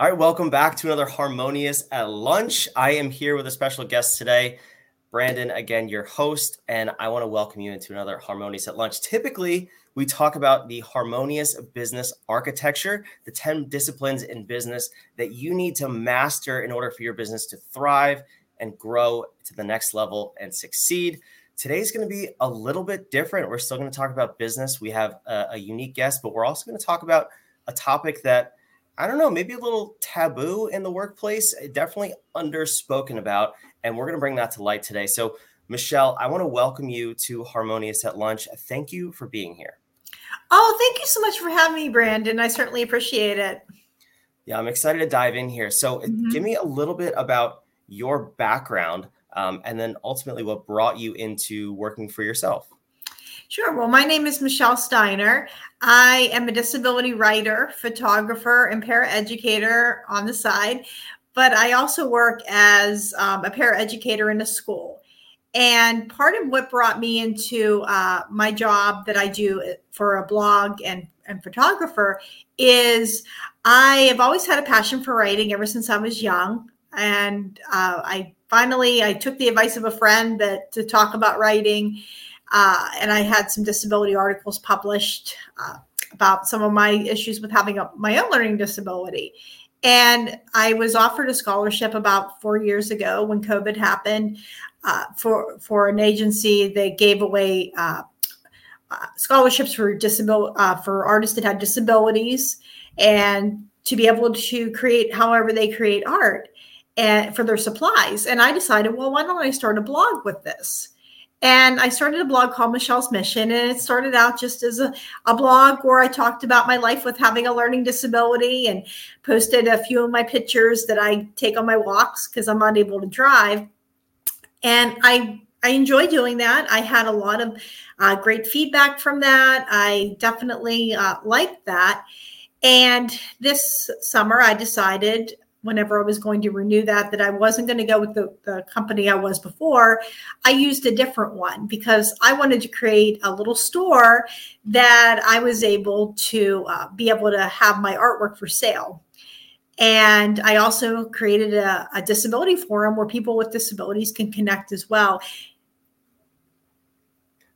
All right, welcome back to another Harmonious at Lunch. I am here with a special guest today, Brandon, again, your host, and I want to welcome you into another Harmonious at Lunch. Typically, we talk about the harmonious business architecture, the 10 disciplines in business that you need to master in order for your business to thrive and grow to the next level and succeed. Today's going to be a little bit different. We're still going to talk about business. We have a, a unique guest, but we're also going to talk about a topic that I don't know, maybe a little taboo in the workplace, eh, definitely underspoken about. And we're going to bring that to light today. So, Michelle, I want to welcome you to Harmonious at Lunch. Thank you for being here. Oh, thank you so much for having me, Brandon. I certainly appreciate it. Yeah, I'm excited to dive in here. So, mm-hmm. give me a little bit about your background um, and then ultimately what brought you into working for yourself. Sure. Well, my name is Michelle Steiner. I am a disability writer, photographer, and paraeducator on the side, but I also work as um, a paraeducator in a school. And part of what brought me into uh, my job that I do for a blog and, and photographer is I have always had a passion for writing ever since I was young. And uh, I finally I took the advice of a friend that to talk about writing uh, and I had some disability articles published uh, about some of my issues with having a, my own learning disability. And I was offered a scholarship about four years ago when COVID happened uh, for for an agency that gave away uh, uh, scholarships for disability uh, for artists that had disabilities and to be able to create however they create art and for their supplies. And I decided, well, why don't I start a blog with this? And I started a blog called Michelle's Mission. And it started out just as a, a blog where I talked about my life with having a learning disability and posted a few of my pictures that I take on my walks because I'm unable to drive. And I I enjoy doing that. I had a lot of uh, great feedback from that. I definitely uh, liked that. And this summer, I decided whenever I was going to renew that, that I wasn't going to go with the, the company I was before. I used a different one because I wanted to create a little store that I was able to uh, be able to have my artwork for sale. And I also created a, a disability forum where people with disabilities can connect as well.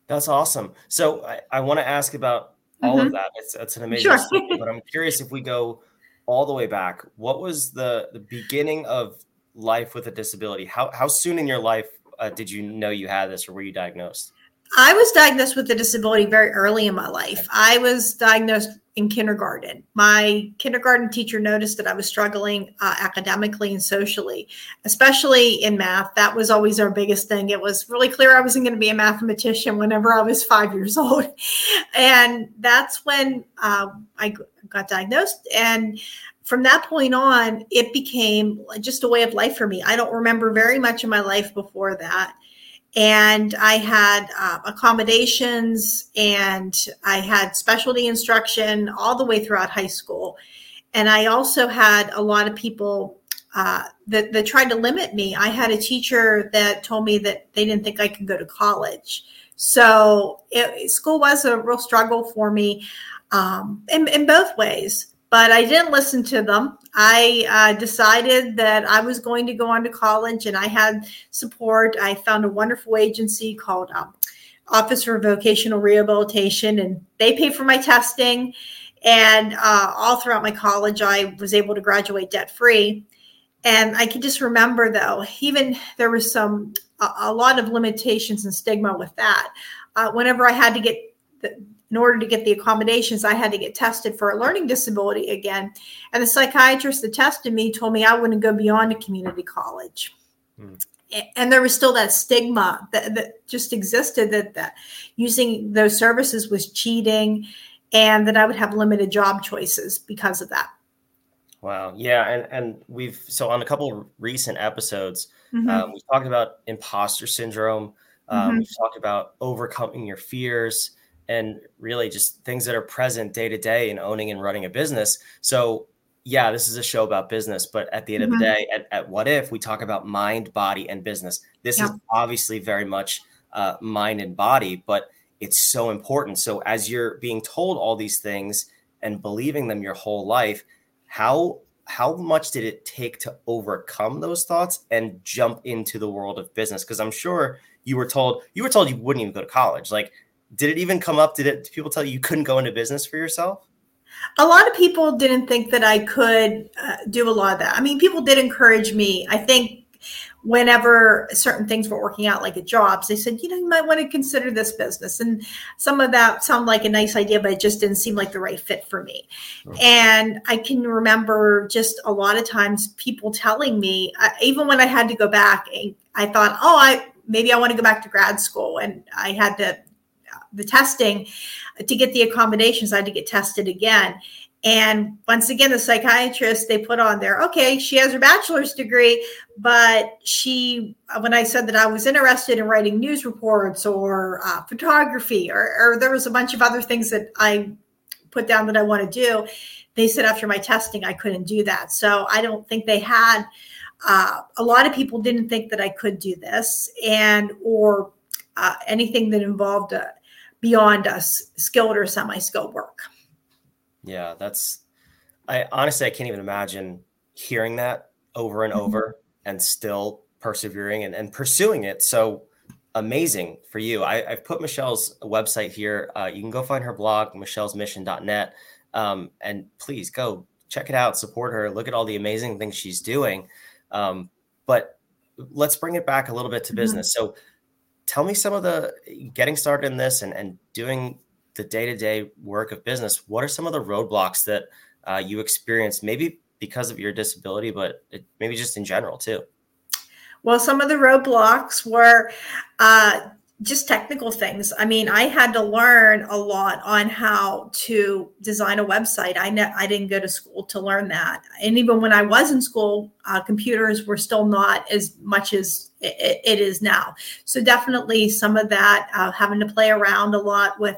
That's awesome. So I, I want to ask about all mm-hmm. of that. It's, it's an amazing sure. story, but I'm curious if we go all the way back, what was the, the beginning of life with a disability? How, how soon in your life uh, did you know you had this or were you diagnosed? I was diagnosed with a disability very early in my life. I was diagnosed in kindergarten. My kindergarten teacher noticed that I was struggling uh, academically and socially, especially in math. That was always our biggest thing. It was really clear I wasn't going to be a mathematician whenever I was five years old. And that's when uh, I got diagnosed. And from that point on, it became just a way of life for me. I don't remember very much of my life before that and I had uh, accommodations and I had specialty instruction all the way throughout high school. And I also had a lot of people uh, that, that tried to limit me. I had a teacher that told me that they didn't think I could go to college. So it, school was a real struggle for me um, in, in both ways but I didn't listen to them. I uh, decided that I was going to go on to college and I had support. I found a wonderful agency called um, Office for Vocational Rehabilitation, and they paid for my testing. And uh, all throughout my college, I was able to graduate debt free. And I can just remember, though, even there was some a, a lot of limitations and stigma with that. Uh, whenever I had to get the, in order to get the accommodations, I had to get tested for a learning disability again. And the psychiatrist that tested me told me I wouldn't go beyond a community college. Hmm. And there was still that stigma that, that just existed that, that using those services was cheating and that I would have limited job choices because of that. Wow. Yeah. And, and we've, so on a couple recent episodes, mm-hmm. um, we've talked about imposter syndrome. Um, mm-hmm. We've talked about overcoming your fears and really just things that are present day to day in owning and running a business. So, yeah, this is a show about business, but at the end mm-hmm. of the mm-hmm. day, at, at, What If, we talk about mind, body, and business. This yeah. is obviously very much uh, mind and body, but it's so important. So, as you're being told all these things and believing them your whole life, how how much did it take to overcome those thoughts and jump into the world of business? Because I'm sure you were told you were told you wouldn't even go to college. Like, did it even come up? Did it? Did people tell you you couldn't go into business for yourself? A lot of people didn't think that I could uh, do a lot of that. I mean, people did encourage me. I think whenever certain things were working out, like at jobs, they said, you know, you might want to consider this business. And some of that sounded like a nice idea, but it just didn't seem like the right fit for me. Oh. And I can remember just a lot of times people telling me, uh, even when I had to go back, I thought, oh, I maybe I want to go back to grad school. And I had to, the testing to get the accommodations, I had to get tested again. And once again, the psychiatrist they put on there, okay, she has her bachelor's degree, but she, when I said that I was interested in writing news reports or uh, photography, or, or there was a bunch of other things that I put down that I want to do, they said after my testing I couldn't do that. So I don't think they had. Uh, a lot of people didn't think that I could do this, and or uh, anything that involved uh, beyond us skilled or semi-skilled work. Yeah, that's I honestly I can't even imagine hearing that over and mm-hmm. over and still persevering and, and pursuing it. So amazing for you. I, have put Michelle's website here. Uh, you can go find her blog, michellesmission.net. Um, and please go check it out, support her, look at all the amazing things she's doing. Um, but let's bring it back a little bit to mm-hmm. business. So tell me some of the getting started in this and, and doing the day to day work of business, what are some of the roadblocks that uh, you experienced maybe because of your disability, but it, maybe just in general too? Well, some of the roadblocks were uh, just technical things. I mean, I had to learn a lot on how to design a website. I ne- I didn't go to school to learn that, and even when I was in school, uh, computers were still not as much as it, it is now. So definitely some of that uh, having to play around a lot with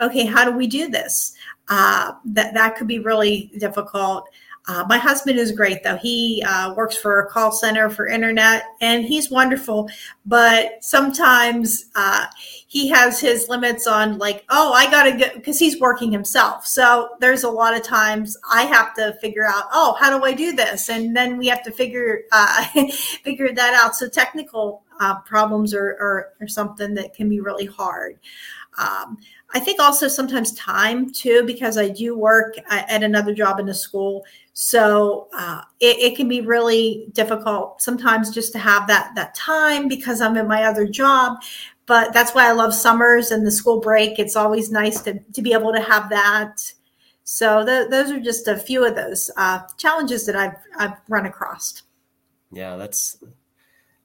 okay, how do we do this? Uh, that that could be really difficult. Uh, my husband is great though. He uh, works for a call center for internet, and he's wonderful. But sometimes uh, he has his limits on like, oh, I gotta get because he's working himself. So there's a lot of times I have to figure out, oh, how do I do this? And then we have to figure uh, figure that out. So technical uh, problems are, are, are something that can be really hard. Um, I think also sometimes time too, because I do work at another job in a school. So uh, it, it, can be really difficult sometimes just to have that that time because I'm in my other job. But that's why I love summers and the school break. It's always nice to, to be able to have that. So th- those are just a few of those uh, challenges that I've I've run across. Yeah, that's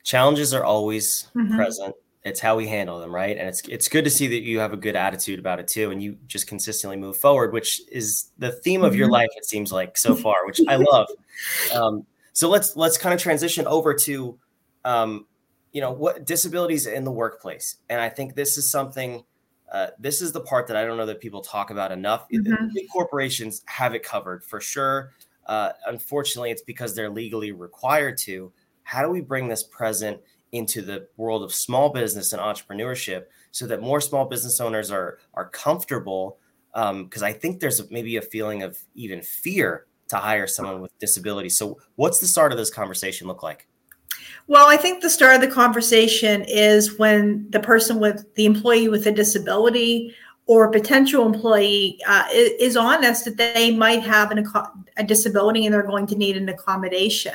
challenges are always mm-hmm. present it's how we handle them, right? And it's it's good to see that you have a good attitude about it too, and you just consistently move forward, which is the theme of your mm-hmm. life. It seems like so far, which I love. Um, so let's let's kind of transition over to, um, you know, what disabilities in the workplace, and I think this is something. Uh, this is the part that I don't know that people talk about enough. Mm-hmm. Big corporations have it covered for sure. Uh, unfortunately, it's because they're legally required to. How do we bring this present? into the world of small business and entrepreneurship so that more small business owners are are comfortable because um, I think there's maybe a feeling of even fear to hire someone with disability. So, what's the start of this conversation look like? Well, I think the start of the conversation is when the person with the employee with a disability or potential employee uh, is honest that they might have an, a disability and they're going to need an accommodation.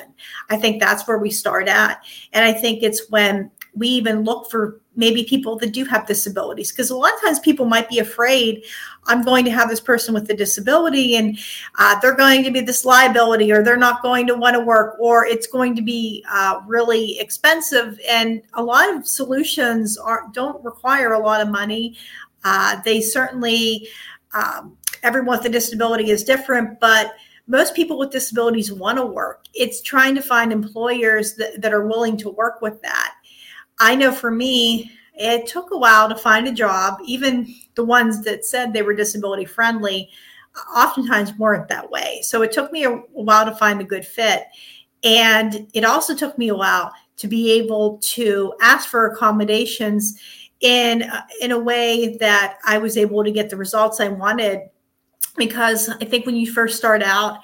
I think that's where we start at. And I think it's when we even look for maybe people that do have disabilities because a lot of times people might be afraid i'm going to have this person with a disability and uh, they're going to be this liability or they're not going to want to work or it's going to be uh, really expensive and a lot of solutions are don't require a lot of money uh, they certainly, um, everyone with a disability is different, but most people with disabilities want to work. It's trying to find employers that, that are willing to work with that. I know for me, it took a while to find a job. Even the ones that said they were disability friendly oftentimes weren't that way. So it took me a, while to find a good fit. And it also took me a while to be able to ask for accommodations in uh, in a way that I was able to get the results I wanted because I think when you first start out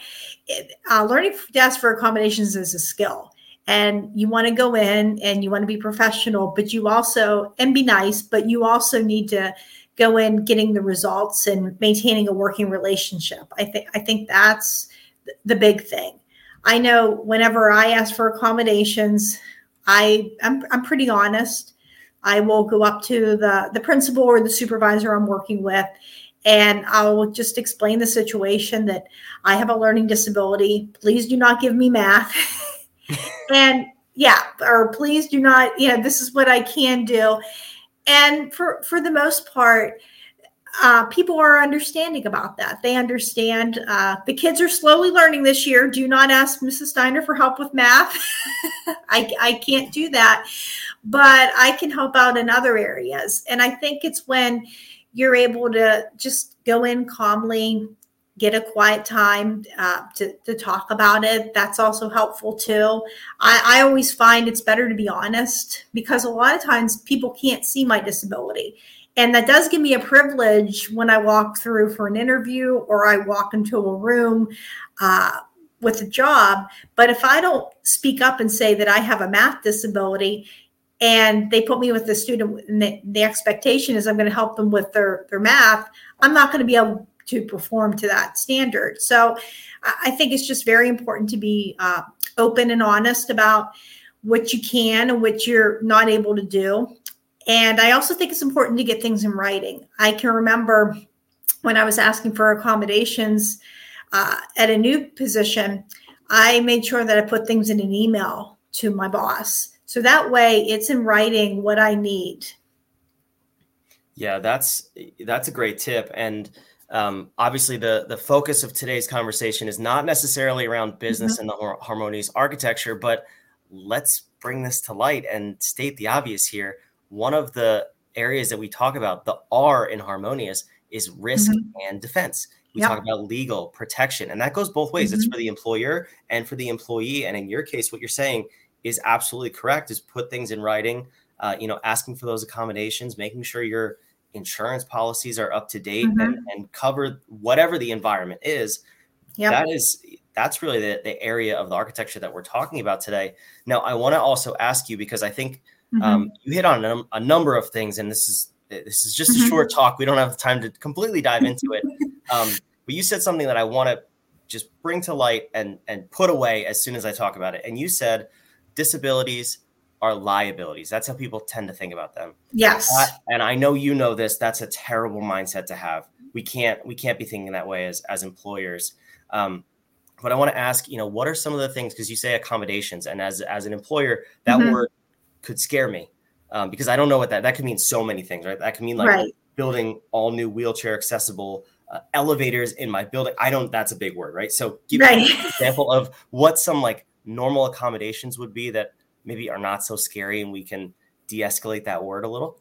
uh, learning to ask for accommodations is a skill and you want to go in and you want to be professional but you also and be nice but you also need to go in getting the results and maintaining a working relationship i think i think that's the big thing i know whenever i ask for accommodations i i'm, I'm pretty honest i will go up to the the principal or the supervisor i'm working with and I'll just explain the situation that I have a learning disability. Please do not give me math. and yeah, or please do not, you know, this is what I can do. And for for the most part, uh, people are understanding about that. They understand uh, the kids are slowly learning this year. Do not ask Mrs. Steiner for help with math. I, I can't do that, but I can help out in other areas. And I think it's when you're able to just go in calmly, get a quiet time uh, to, to talk about it. That's also helpful too. I, I always find it's better to be honest because a lot of times people can't see my disability. And that does give me a privilege when I walk through for an interview or I walk into a room uh, with a job. But if I don't speak up and say that I have a math disability, and they put me with the student and the, the expectation is i'm going to help them with their their math i'm not going to be able to perform to that standard so i think it's just very important to be uh, open and honest about what you can and what you're not able to do and i also think it's important to get things in writing i can remember when i was asking for accommodations uh, at a new position i made sure that i put things in an email to my boss so that way it's in writing what I need. Yeah, that's that's a great tip. And um, obviously the the focus of today's conversation is not necessarily around business mm-hmm. and the harmonious architecture, but let's bring this to light and state the obvious here. One of the areas that we talk about, the R in harmonious, is risk mm-hmm. and defense. We yep. talk about legal protection, and that goes both ways. Mm-hmm. It's for the employer and for the employee. And in your case, what you're saying is absolutely correct is put things in writing uh, you know asking for those accommodations making sure your insurance policies are up to date mm-hmm. and, and, cover whatever the environment is yep. that is that's really the, the area of the architecture that we're talking about today now i want to also ask you because i think mm-hmm. um, you hit on a, a, number of things and this is this is just mm-hmm. a short talk we don't have the time to completely dive into it um, but you said something that i want to just bring to light and and put away as soon as i talk about it and you said disabilities are liabilities. That's how people tend to think about them. Yes. Uh, and I know you know this. That's a terrible mindset to have. We can't we can't be thinking that way as as employers. Um, but I want to ask, you know, what are some of the things? Because you say accommodations, and as as an employer, that mm-hmm. word could scare me um, because I don't know what that that could mean. So many things, right? That could mean like right. building all new wheelchair accessible uh, elevators in my building. I don't. That's a big word, right? So give right. me an example of what some like normal accommodations would be that maybe are not so scary and we can de-escalate that word a little?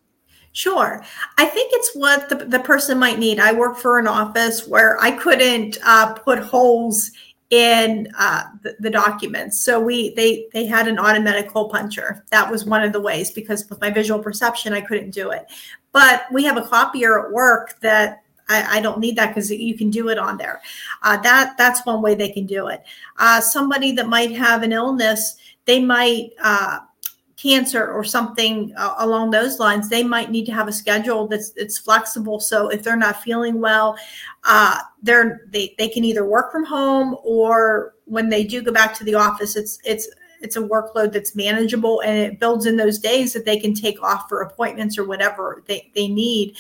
Sure. I think it's what the, the person might need. I work for an office where I couldn't uh, put holes in uh, the, the, documents. So we they they had an automatic hole puncher. That was one of the ways because with my visual perception, I couldn't do it. But we have a copier at work that I, I don't need that because you can do it on there. Uh, that that's one way they can do it. Uh, somebody that might have an illness, they might uh, cancer or something uh, along those lines. They might need to have a schedule that's it's flexible. So if they're not feeling well, uh, they're they they can either work from home or when they do go back to the office, it's it's it's a workload that's manageable and it builds in those days that they can take off for appointments or whatever they, they need.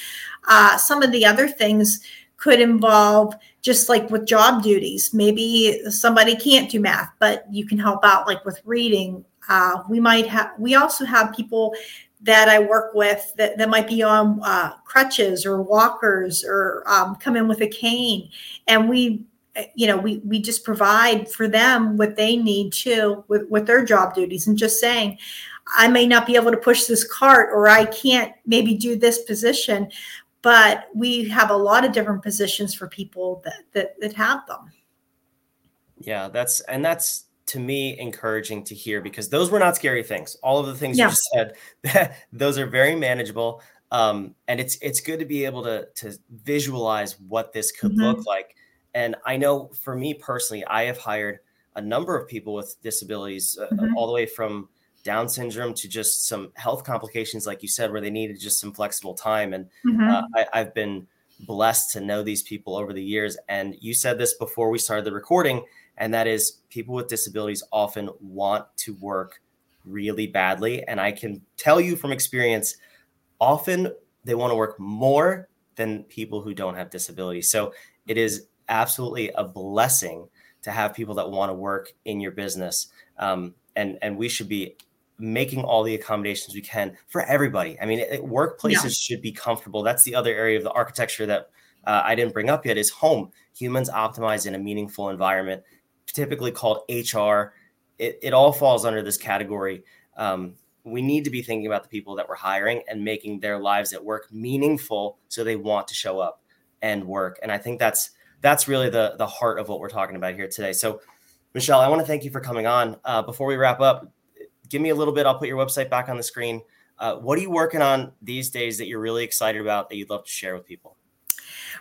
Uh, some of the other things could involve just like with job duties. Maybe somebody can't do math, but you can help out like with reading. Uh, we might have, we also have people that I work with that, that might be on uh, crutches or walkers or um, come in with a cane. And we you know we we just provide for them what they need to with with their job duties and just saying i may not be able to push this cart or i can't maybe do this position but we have a lot of different positions for people that that, that have them yeah that's and that's to me encouraging to hear because those were not scary things all of the things you said those are very manageable um, and it's it's good to be able to to visualize what this could mm-hmm. look like And I know for me personally, I have hired a number of people with disabilities, uh, mm-hmm. all the way from Down syndrome to just some health complications, like you said, where they needed just some flexible time. And mm-hmm. uh, I, I've been blessed to know these people over the years. And you said this before we started the recording, and that is people with disabilities often want to work really badly. And I can tell you from experience, often they want to work more than people who don't have disabilities. So it is absolutely a blessing to have people that want to work in your business. Um, and, and we should be making all the accommodations we can for everybody. I mean, it, workplaces yeah. should be comfortable. That's the other area of the architecture that uh, I didn't bring up yet is home. Humans optimize in a meaningful environment, typically called HR. It, it all falls under this category. Um, we need to be thinking about the people that we're hiring and making their lives at work meaningful so they want to show up and work. And I think that's that's really the the heart of what we're talking about here today. So Michelle, I want to thank you for coming on. Uh, before we wrap up, give me a little bit. I'll put your website back on the screen. Uh, what are you working on these days that you're really excited about that you'd love to share with people?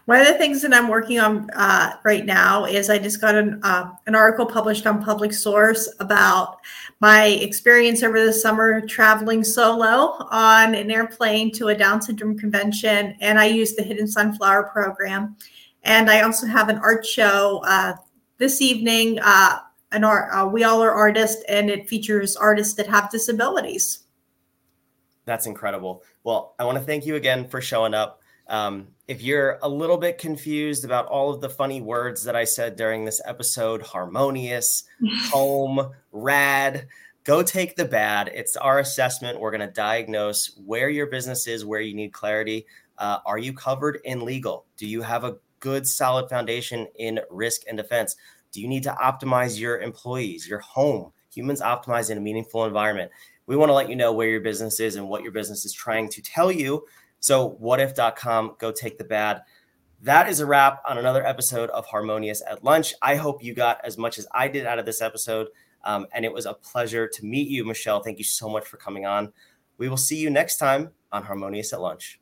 One of the things that I'm working on uh, right now is I just got an, uh, an article published on PublicSource about my experience over the summer traveling solo on an airplane to a Down syndrome convention, and I used the Hidden Sunflower program. And I also have an art show uh, this evening. An art, uh, we all are artists, and it features artists that have disabilities. That's incredible. Well, I want to thank you again for showing up. Um, if you're a little bit confused about all of the funny words that I said during this episode, harmonious, home, rad, go take the bad. It's our assessment. We're going to diagnose where your business is, where you need clarity. Uh, are you covered in legal? Do you have a good, solid foundation in risk and defense? Do you need to optimize your employees, your home? Humans optimize in a meaningful environment. We want to let you know where your business is and what your business is trying to tell you so, whadif.com, go take the bad. That is a wrap on another episode of Harmonious at Lunch. I hope you got as much as I did out of this episode. Um, and it was a pleasure to meet you, Michelle. Thank you so much for coming on. We will see you next time on Harmonious at Lunch.